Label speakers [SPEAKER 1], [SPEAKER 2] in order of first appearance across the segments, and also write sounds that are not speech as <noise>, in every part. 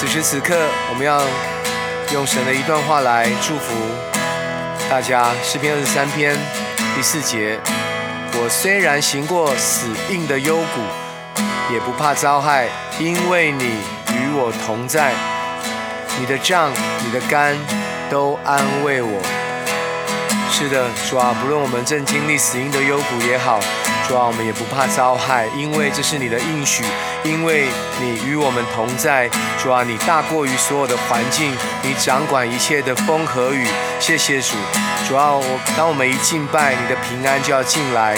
[SPEAKER 1] 此时此刻，我们要用神的一段话来祝福大家。诗篇二十三篇第四节：我虽然行过死硬的幽谷，也不怕遭害，因为你与我同在。你的杖、你的肝都安慰我。是的，主啊，不论我们正经历死硬的幽谷也好，主啊，我们也不怕遭害，因为这是你的应许，因为你与我们同在。主啊，你大过于所有的环境，你掌管一切的风和雨。谢谢主，主啊，我当我们一敬拜，你的平安就要进来。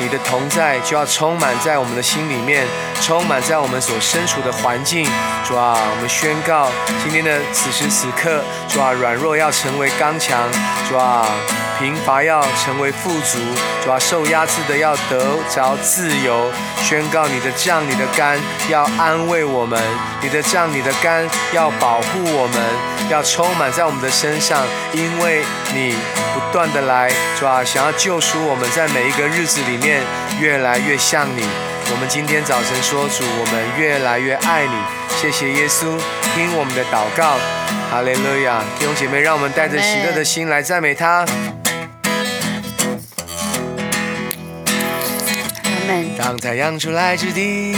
[SPEAKER 1] 你的同在就要充满在我们的心里面，充满在我们所身处的环境。主啊，我们宣告今天的此时此刻，主啊，软弱要成为刚强，主啊，贫乏要成为富足，主啊，受压制的要得着自由。宣告你的杖、你的肝要安慰我们，你的杖、你的肝要保护我们，要充满在我们的身上，因为你不断的来，主啊，想要救赎我们在每一个日子里面。越来越像你。我们今天早晨说主，我们越来越爱你。谢谢耶稣，听我们的祷告。哈利路亚，弟兄姐妹，让我们带着喜乐的心来赞美他。当太阳出来之地，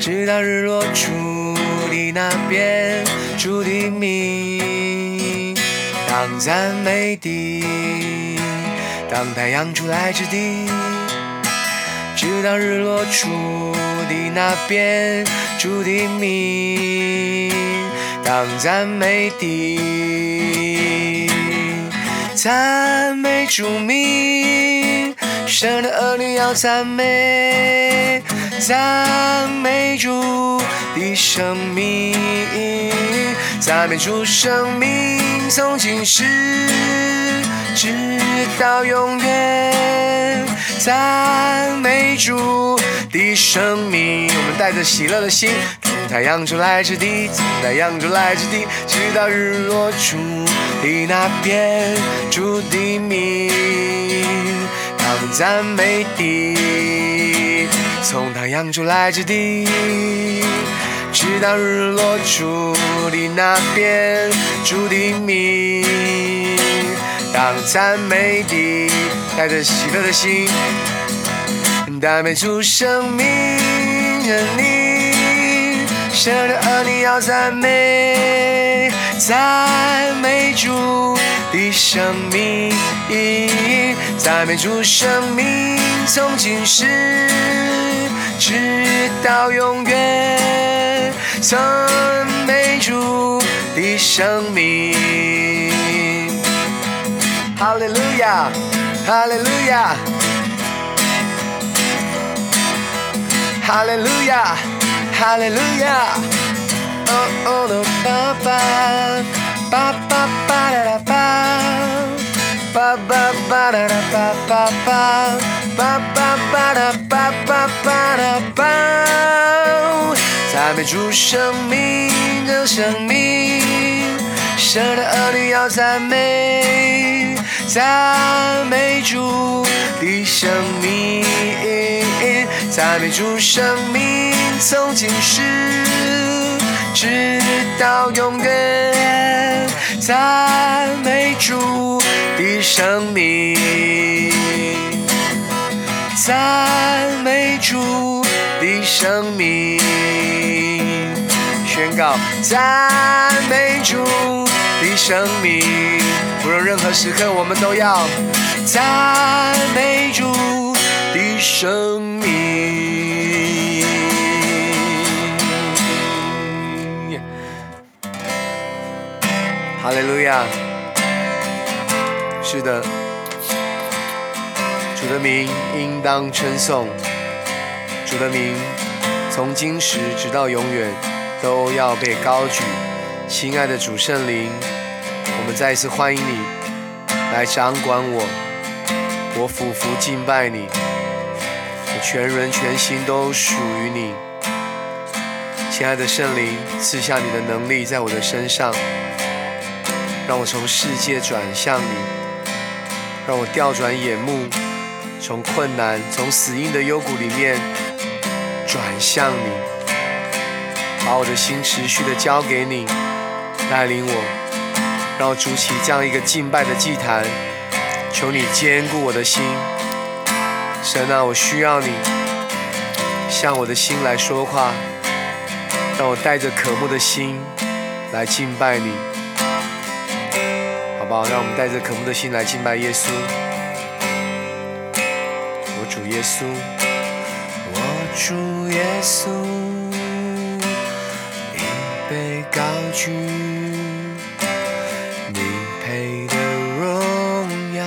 [SPEAKER 1] 直到日落出的那边，主的名当赞美的。当太阳出来之地，直到日落出的那边，主的名当赞美的，赞美主名，神的儿女要赞美，赞美主的生命，赞美主生命从今时。直到永远，赞美主的生命。我们带着喜乐的心，太阳出来之地，从太阳出来之地，直到日落出的那边，主的名当赞美的。从太阳出来之地，直到日落出的那边，主的名。当赞美的，带着喜乐的心，赞美出生命的你，神的儿女要赞美，赞美主的生命，赞美主生命从今时直到永远，赞美主的生命。哈利路亚，哈利路亚，哈利路亚，哈利路亚。哦哦的爸爸，爸爸爸啦啦爸，爸爸爸啦啦爸爸爸，爸爸爸啦爸爸爸啦爸。赞美主生命的生命，神的儿女要赞美。赞美主的生命，赞美主生命从今时直到永远。赞美主的生命，赞美主的生命，宣告赞美主的生命。无论任何时刻，我们都要赞美主的生命。哈利路亚！是的，主的名应当称颂，主的名从今时直到永远都要被高举。亲爱的主圣灵。我们再一次欢迎你来掌管我，我俯伏敬拜你，我全人全心都属于你。亲爱的圣灵，赐下你的能力在我的身上，让我从世界转向你，让我调转眼目，从困难、从死硬的幽谷里面转向你。把我的心持续的交给你，带领我，让我筑起这样一个敬拜的祭坛。求你坚固我的心，神啊，我需要你向我的心来说话，让我带着渴慕的心来敬拜你，好不好？让我们带着渴慕的心来敬拜耶稣，我主耶稣，我主耶稣，高举，你配的荣耀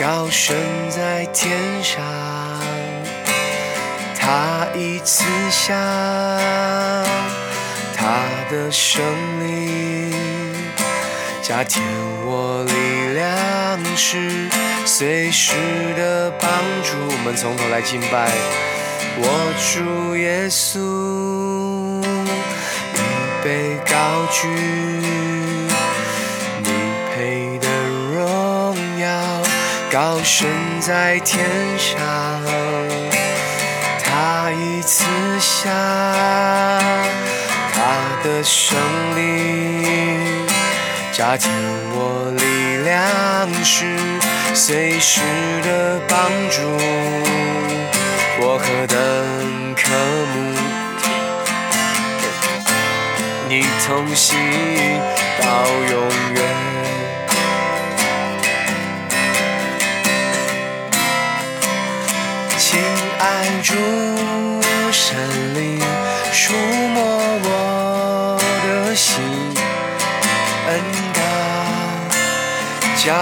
[SPEAKER 1] 高升在天上，他已赐下他的胜利，加添我力量是随时的帮助。我们从头来敬拜，我主耶稣，被高举，你配的荣耀高升在天上，他已赐下他的胜利，加添我力量是随时的帮助，我何等渴慕你同行到永远。亲爱主神灵，触摸我的心，恩高浇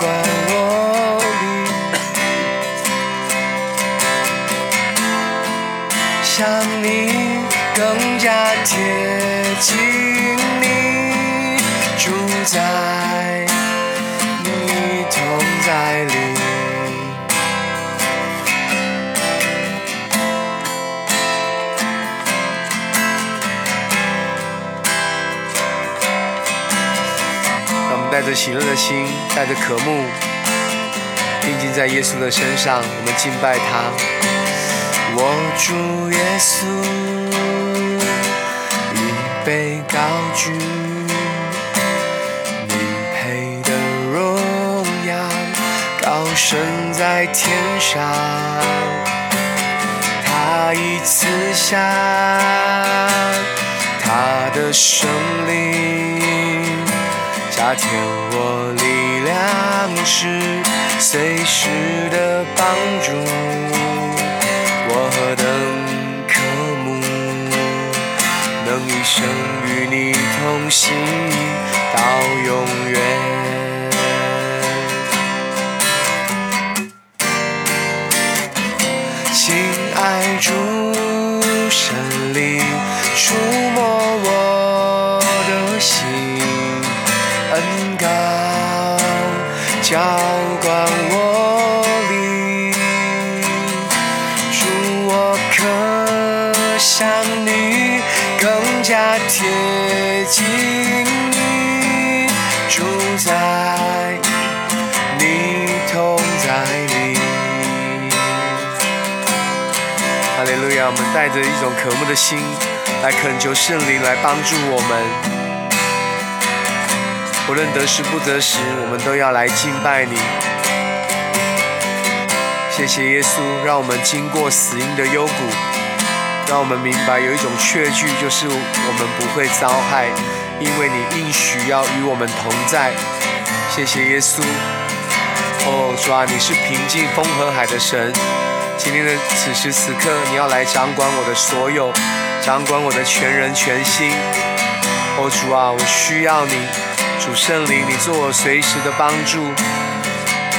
[SPEAKER 1] 灌我里，向你更加甜请你，住在你同在里。让我们带着喜乐的心，带着渴慕，定睛在耶稣的身上，我们敬拜他。我主耶稣，被高举，你配的荣耀高升在天上，他已赐下他的胜利。加添我力量是随时的帮助，生与你同行到永远。亲爱主神灵，触摸我的心。恩高浇灌我我们带着一种渴慕的心来恳求圣灵来帮助我们。无论得时不得时，我们都要来敬拜你。谢谢耶稣，让我们经过死荫的幽谷，让我们明白有一种确据，就是我们不会遭害，因为你应许要与我们同在。谢谢耶稣。哦，主啊，你是平静风和海的神。今天的此时此刻，你要来掌管我的所有，掌管我的全人全心。哦，主啊，我需要你。主圣灵，你做我随时的帮助，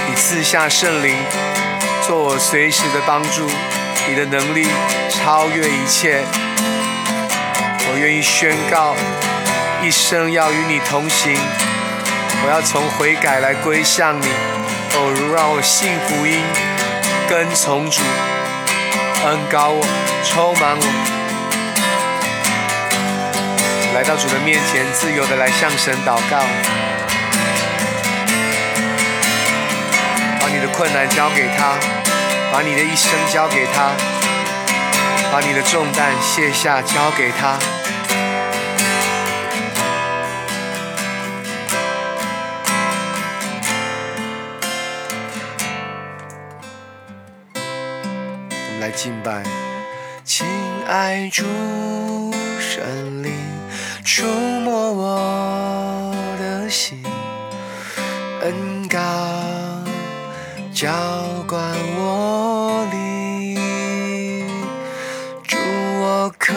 [SPEAKER 1] 你赐下圣灵，做我随时的帮助。你的能力超越一切，我愿意宣告，一生要与你同行。我要从悔改来归向你，哦，如让我信福音，跟从主，恩高我，充满我。来到主的面前，自由的来向神祷告，把你的困难交给他，把你的一生交给他，把你的重担卸下交给他。敬拜。亲爱主神灵，触摸我的心，恩膏浇灌我灵，祝我可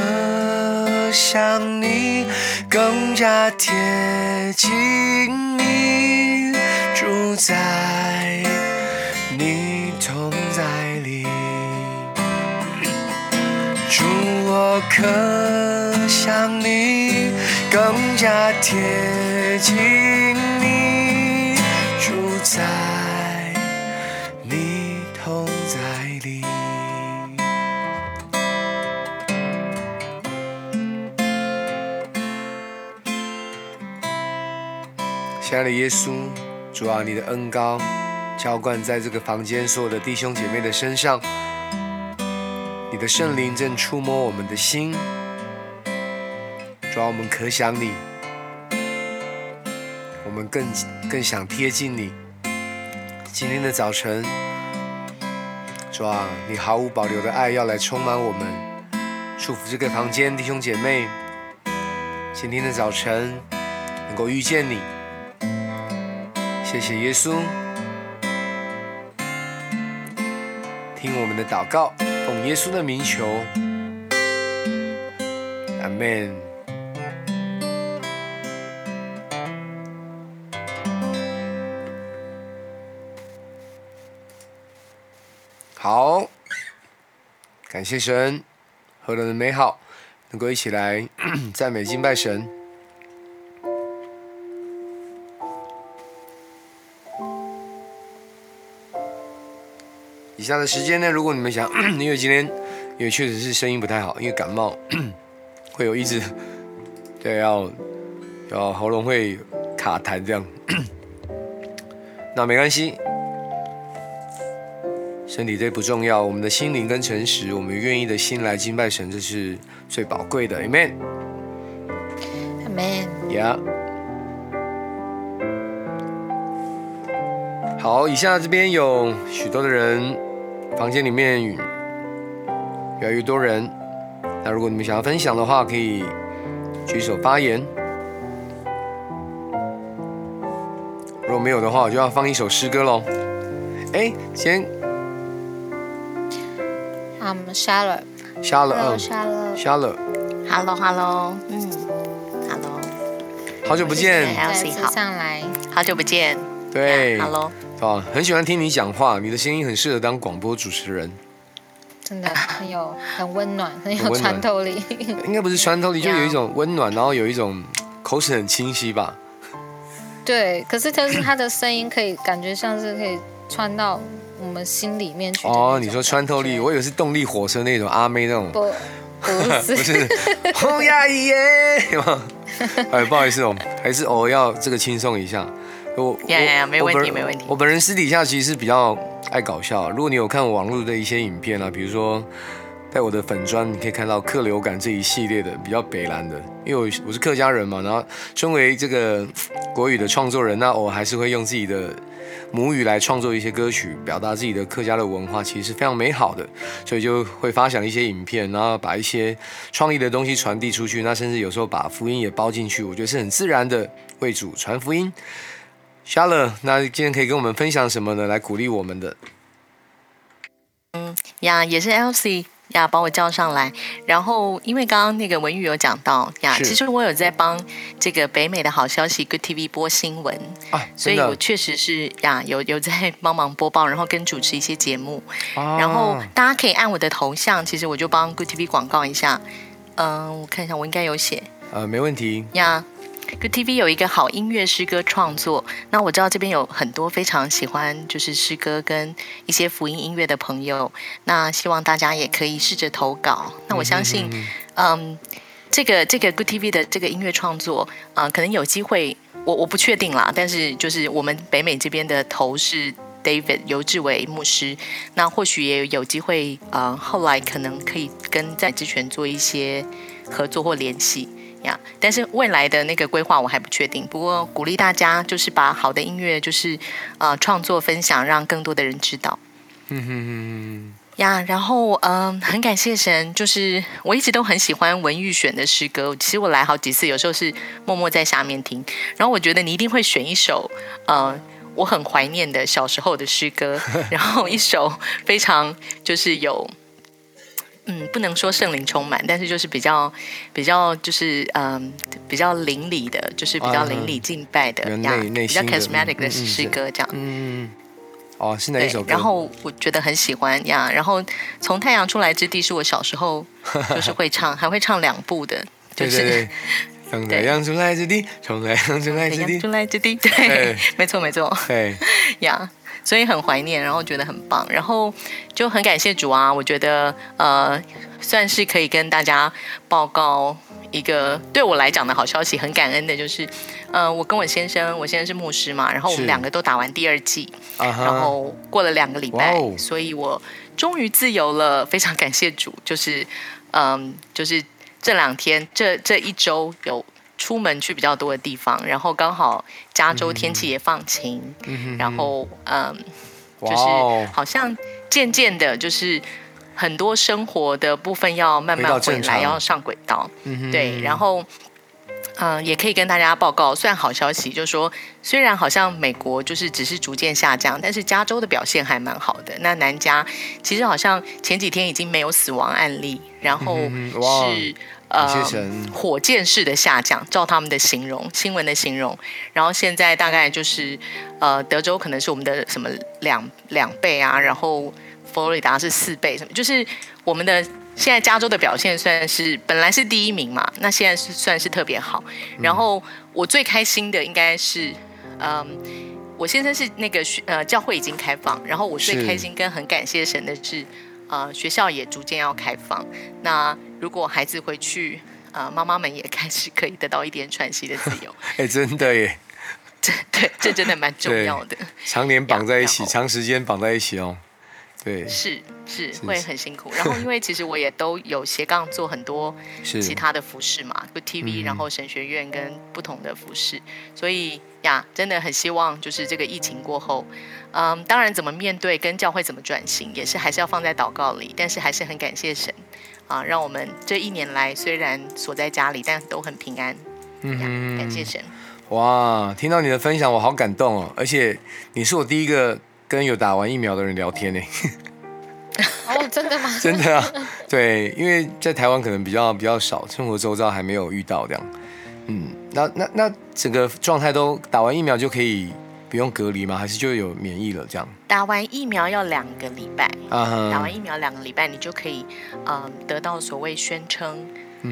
[SPEAKER 1] 向你更加贴近我可向你更加贴近你，住在你同在里。亲爱的耶稣，主啊，你的恩高浇灌在这个房间所有的弟兄姐妹的身上。的圣灵正触摸我们的心，主啊，我们可想你，我们更更想贴近你。今天的早晨，主啊，你毫无保留的爱要来充满我们，祝福这个房间弟兄姐妹。今天的早晨能够遇见你，谢谢耶稣，听我们的祷告。奉耶稣的名求，阿门。好，感谢神，何等的美好，能够一起来 <clears throat> 赞美敬拜神。以下的时间呢，如果你们想，<clears throat> 因为今天因为确实是声音不太好，因为感冒，<clears throat> 会有一直对要要喉咙会卡痰这样，<coughs> 那没关系，身体这不重要，我们的心灵跟诚实，我们愿意的心来敬拜神，这是最宝贵的，Amen。
[SPEAKER 2] Amen。
[SPEAKER 1] Yeah。好，以下这边有许多的人，房间里面越来越多人。那如果你们想要分享的话，可以举手发言。如果没有的话，我就要放一首诗歌喽。哎，先。
[SPEAKER 2] 嗯，Charlotte。
[SPEAKER 1] Charlotte。
[SPEAKER 2] Charlotte。
[SPEAKER 1] Charlotte。
[SPEAKER 3] Hello，Hello。嗯，Hello。
[SPEAKER 1] 好久不见。
[SPEAKER 2] 再次上来。
[SPEAKER 3] 好久不见。
[SPEAKER 1] 对。
[SPEAKER 3] Hello。
[SPEAKER 1] 啊，很喜欢听你讲话，你的声音很适合当广播主持人，
[SPEAKER 2] 真的很有很温暖，很有穿透力。
[SPEAKER 1] 应该不是穿透力，<laughs> 就有一种温暖，然后有一种口齿很清晰吧。
[SPEAKER 2] 对，可是就是他的声音可以感觉像是可以穿到我们心里面去。
[SPEAKER 1] 哦，你说穿透力，我以为是动力火车那种阿妹那种。
[SPEAKER 2] 不，<laughs> 不是。<laughs>
[SPEAKER 1] 红呀耶！哎，不好意思哦，还是我要这个轻松一下。
[SPEAKER 3] 我呀呀，没问题，没问题。
[SPEAKER 1] 我本人私底下其实是比较爱搞笑。如果你有看网络的一些影片啊，比如说在我的粉砖，你可以看到客流感这一系列的比较北蓝的，因为我我是客家人嘛，然后身为这个国语的创作人，那我还是会用自己的母语来创作一些歌曲，表达自己的客家的文化，其实是非常美好的。所以就会发想一些影片，然后把一些创意的东西传递出去，那甚至有时候把福音也包进去，我觉得是很自然的为主传福音。夏乐，那今天可以跟我们分享什么呢？来鼓励我们的？
[SPEAKER 3] 嗯呀，也是 Elsie 呀，把我叫上来。然后，因为刚刚那个文玉有讲到呀，其实我有在帮这个北美的好消息 Good TV 播新闻啊，所以我确实是呀，有有在帮忙播报，然后跟主持一些节目。然后大家可以按我的头像，其实我就帮 Good TV 广告一下。嗯，我看一下，我应该有写。
[SPEAKER 1] 呃，没问题。
[SPEAKER 3] 呀。Good TV 有一个好音乐诗歌创作，那我知道这边有很多非常喜欢就是诗歌跟一些福音音乐的朋友，那希望大家也可以试着投稿。那我相信，嗯，这个这个 Good TV 的这个音乐创作，啊，可能有机会，我我不确定啦，但是就是我们北美这边的头是 David 尤志伟牧师，那或许也有机会，呃，后来可能可以跟在之权做一些合作或联系。呀，但是未来的那个规划我还不确定。不过鼓励大家就是把好的音乐就是呃创作分享，让更多的人知道。嗯哼哼哼，呀，然后嗯，很感谢神，就是我一直都很喜欢文玉选的诗歌。其实我来好几次，有时候是默默在下面听。然后我觉得你一定会选一首，呃，我很怀念的小时候的诗歌，<laughs> 然后一首非常就是有，嗯，不能说圣灵充满，但是就是比较比较就是嗯比较灵里的，就是比较灵里敬拜的呀，比较 charismatic 的诗歌这样。嗯。
[SPEAKER 1] 哦，是哪一首歌？
[SPEAKER 3] 然后我觉得很喜欢呀。然后从太阳出来之地是我小时候就是会唱，还会唱两部的，<laughs> 就是
[SPEAKER 1] 从太阳出来之地，从太阳出来之地，
[SPEAKER 3] 出来之地，对，<laughs> 没错没错，
[SPEAKER 1] 对 <laughs>
[SPEAKER 3] 呀，所以很怀念，然后觉得很棒，然后就很感谢主啊。我觉得呃，算是可以跟大家报告。一个对我来讲的好消息，很感恩的就是，呃，我跟我先生，我现在是牧师嘛，然后我们两个都打完第二季，然后过了两个礼拜，所以我终于自由了，非常感谢主，就是，嗯，就是这两天这这一周有出门去比较多的地方，然后刚好加州天气也放晴，然后嗯，就是好像渐渐的，就是。很多生活的部分要慢慢回来，要上轨道。对，然后，嗯，也可以跟大家报告，算好消息，就是说，虽然好像美国就是只是逐渐下降，但是加州的表现还蛮好的。那南加其实好像前几天已经没有死亡案例，然后是
[SPEAKER 1] 呃
[SPEAKER 3] 火箭式的下降，照他们的形容，新闻的形容。然后现在大概就是呃，德州可能是我们的什么两两倍啊，然后。佛罗里达是四倍，什么？就是我们的现在加州的表现算是本来是第一名嘛，那现在是算是特别好。然后我最开心的应该是，嗯，我先生是那个学呃教会已经开放，然后我最开心跟很感谢神的是，呃学校也逐渐要开放。那如果孩子回去，呃妈妈们也开始可以得到一点喘息的自由。<laughs>
[SPEAKER 1] 哎，真的耶，
[SPEAKER 3] 这 <laughs> 对这真的蛮重要的。
[SPEAKER 1] 常年绑在一起，长时间绑在一起哦。对，
[SPEAKER 3] 是是会很辛苦。然后因为其实我也都有斜杠做很多 <laughs> 其他的服饰嘛，就 TV，然后神学院跟不同的服饰，所以呀，真的很希望就是这个疫情过后，嗯，当然怎么面对跟教会怎么转型，也是还是要放在祷告里。但是还是很感谢神啊，让我们这一年来虽然锁在家里，但都很平安。嗯，感谢神。
[SPEAKER 1] 哇，听到你的分享，我好感动哦！而且你是我第一个。跟有打完疫苗的人聊天呢？
[SPEAKER 2] 哦，真的吗？<laughs>
[SPEAKER 1] 真的啊，对，因为在台湾可能比较比较少，生活周遭还没有遇到这样。嗯，那那那整个状态都打完疫苗就可以不用隔离吗？还是就有免疫了这样？
[SPEAKER 3] 打完疫苗要两个礼拜，打完疫苗两个礼拜你就可以嗯得到所谓宣称，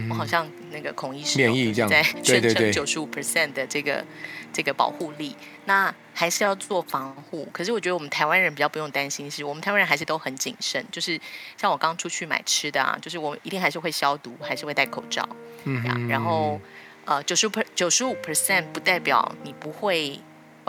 [SPEAKER 3] 我好像那个孔医师
[SPEAKER 1] 免疫这样 <laughs>
[SPEAKER 3] 在宣称九十五 percent 的这个这个保护力。那还是要做防护，可是我觉得我们台湾人比较不用担心，是我们台湾人还是都很谨慎，就是像我刚出去买吃的啊，就是我一定还是会消毒，还是会戴口罩，嗯，然后呃九十 per 九十五 percent 不代表你不会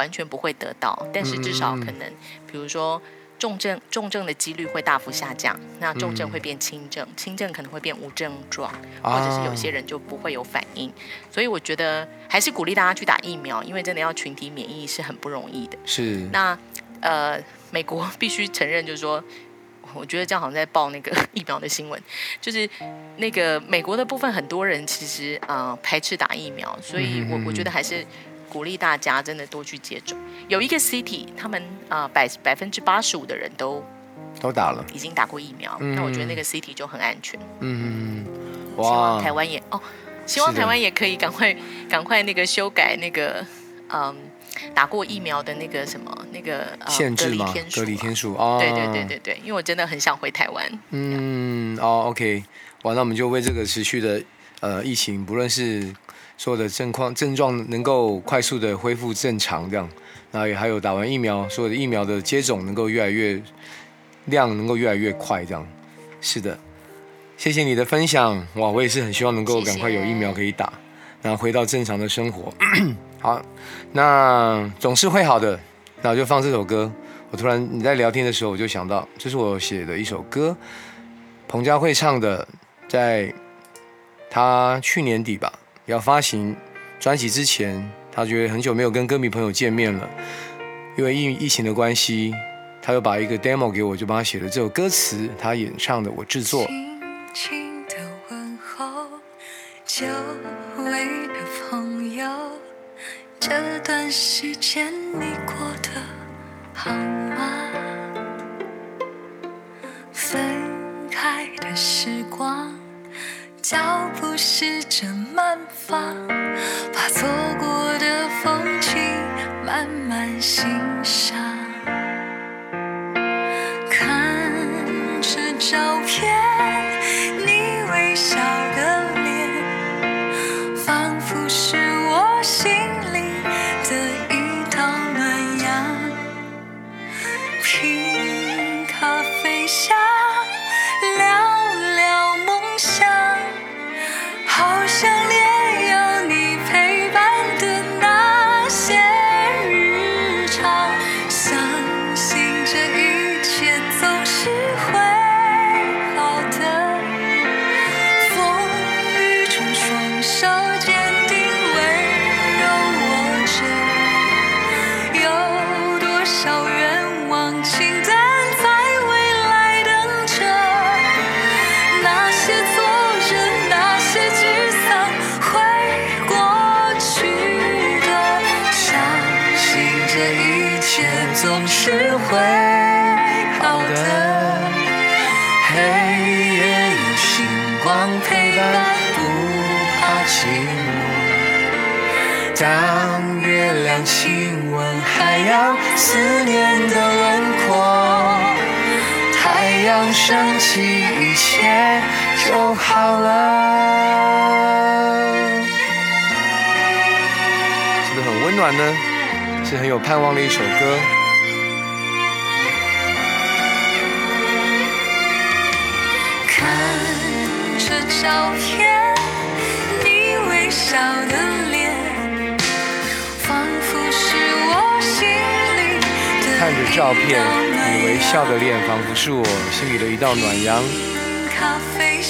[SPEAKER 3] 完全不会得到，但是至少可能比如说。重症重症的几率会大幅下降，那重症会变轻症，轻症可能会变无症状，或者是有些人就不会有反应。所以我觉得还是鼓励大家去打疫苗，因为真的要群体免疫是很不容易的。
[SPEAKER 1] 是。
[SPEAKER 3] 那呃，美国必须承认，就是说，我觉得这样好像在报那个 <laughs> 疫苗的新闻，就是那个美国的部分很多人其实啊排斥打疫苗，所以我我觉得还是。鼓励大家真的多去接种。有一个 city，他们啊百百分之八十五的人都
[SPEAKER 1] 都打了，
[SPEAKER 3] 已经打过疫苗。那我觉得那个 city 就很安全。
[SPEAKER 1] 嗯，
[SPEAKER 3] 哇！希望台湾也哦，希望台湾也可以赶快赶快那个修改那个嗯打过疫苗的那个什么那个
[SPEAKER 1] 限制吗？隔离天数哦，
[SPEAKER 3] 对对对对对，因为我真的很想回台湾。
[SPEAKER 1] 嗯，哦，OK，完，那我们就为这个持续的呃疫情，不论是。所有的症况症状能够快速的恢复正常，这样，然后也还有打完疫苗，所有的疫苗的接种能够越来越量能够越来越快，这样，是的，谢谢你的分享，哇，我也是很希望能够赶快有疫苗可以打，然后回到正常的生活。<clears throat> 好，那总是会好的，那我就放这首歌。我突然你在聊天的时候，我就想到，这是我写的一首歌，彭佳慧唱的，在她去年底吧。要发行专辑之前，他觉得很久没有跟歌迷朋友见面了，因为疫疫情的关系，他又把一个 demo 给我，就帮他写了这首歌词，他演唱的，我制作。
[SPEAKER 4] 轻轻的问候，久违的朋友，这段时间你过得好吗？分开的时光，脚步试着慢放，把错过的风景慢慢欣赏。当月亮亲吻海洋，思念的轮廓，太阳升起，一切就好了。
[SPEAKER 1] 是不是很温暖呢？是很有盼望的一首歌。
[SPEAKER 4] 看着照片，你微笑的
[SPEAKER 1] 看着照片，你微笑的脸，仿佛是我心里的一道暖阳。品咖啡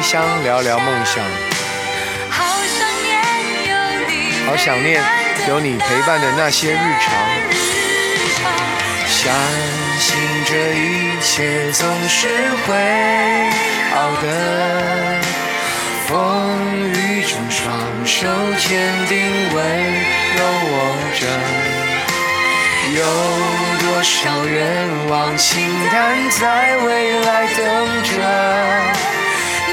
[SPEAKER 1] 香，聊聊梦想。
[SPEAKER 4] 好想念有你，
[SPEAKER 1] 陪伴的那些日常。相信这一切总是会好的。风雨中双手坚定温有我着，有多少愿望清单在未来等着？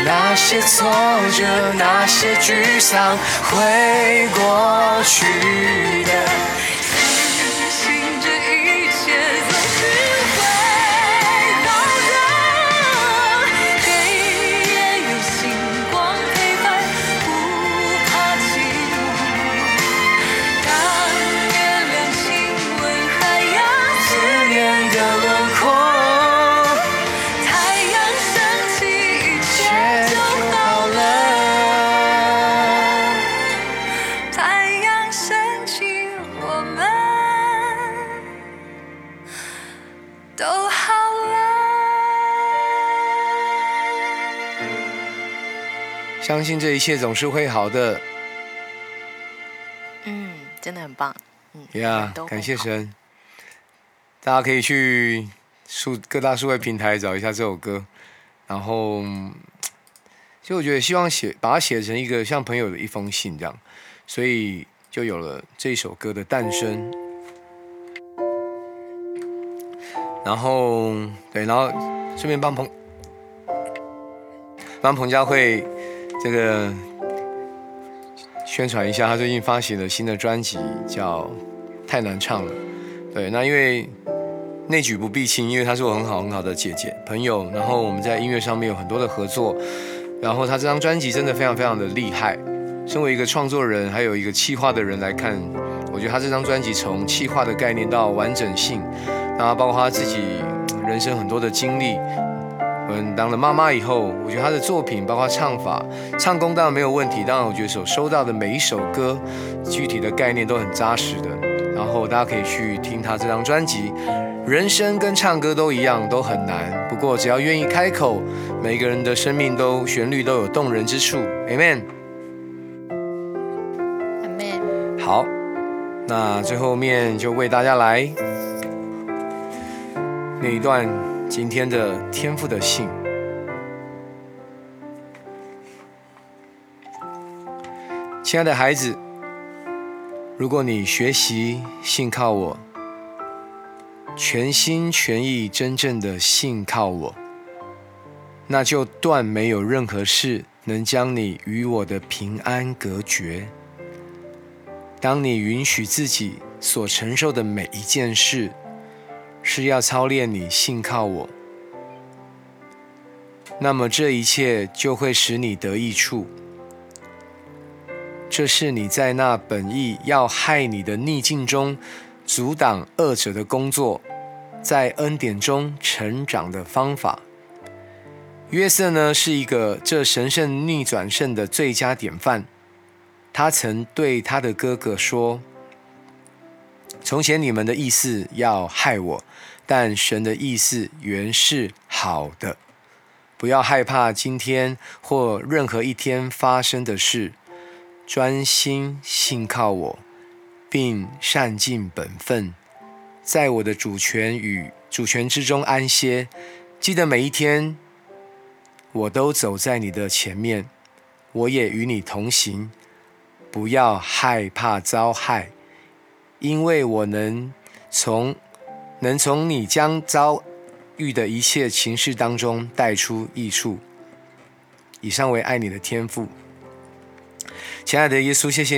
[SPEAKER 1] 那些挫折，那些沮丧会过去的。
[SPEAKER 4] 相信这一切总是会好的。
[SPEAKER 3] 嗯，真的很棒。嗯
[SPEAKER 1] 呀、感谢。神。大家可以去数各大数位平台找一下这首歌，然后，嗯其实我觉得希望写把它写成一个像朋友的一封信这样，所以就有了这首歌的诞生。然后对，然后顺便帮彭帮彭佳慧这个宣传一下，他最近发行了新的专辑，叫《太难唱了》。对，那因为内举不避亲，因为她是我很好很好的姐姐朋友，然后我们在音乐上面有很多的合作，然后她这张专辑真的非常非常的厉害。身为一个创作人，还有一个企划的人来看，我觉得她这张专辑从企划的概念到完整性，然后包括她自己人生很多的经历，嗯，当了妈妈以后，我觉得她的作品，包括唱法、唱功当然没有问题，当然我觉得所收到的每一首歌，具体的概念都很扎实的。然后大家可以去听她这张专辑，人生跟唱歌都一样，都很难。不过只要愿意开口，每个人的生命都旋律都有动人之处。Amen。
[SPEAKER 2] Amen。
[SPEAKER 1] 好，那最后面就为大家来那一段今天的天赋的信。亲爱的孩子，如果你学习信靠我，全心全意、真正的信靠我，那就断没有任何事能将你与我的平安隔绝。当你允许自己所承受的每一件事，是要操练你信靠我，那么这一切就会使你得益处。这是你在那本意要害你的逆境中，阻挡恶者的工作，在恩典中成长的方法。约瑟呢，是一个这神圣逆转胜的最佳典范。他曾对他的哥哥说：“从前你们的意思要害我，但神的意思原是好的。不要害怕今天或任何一天发生的事，专心信靠我，并善尽本分，在我的主权与主权之中安歇。记得每一天，我都走在你的前面，我也与你同行。”不要害怕遭害，因为我能从能从你将遭遇的一切情势当中带出益处。以上为爱你的天赋，亲爱的耶稣，谢谢。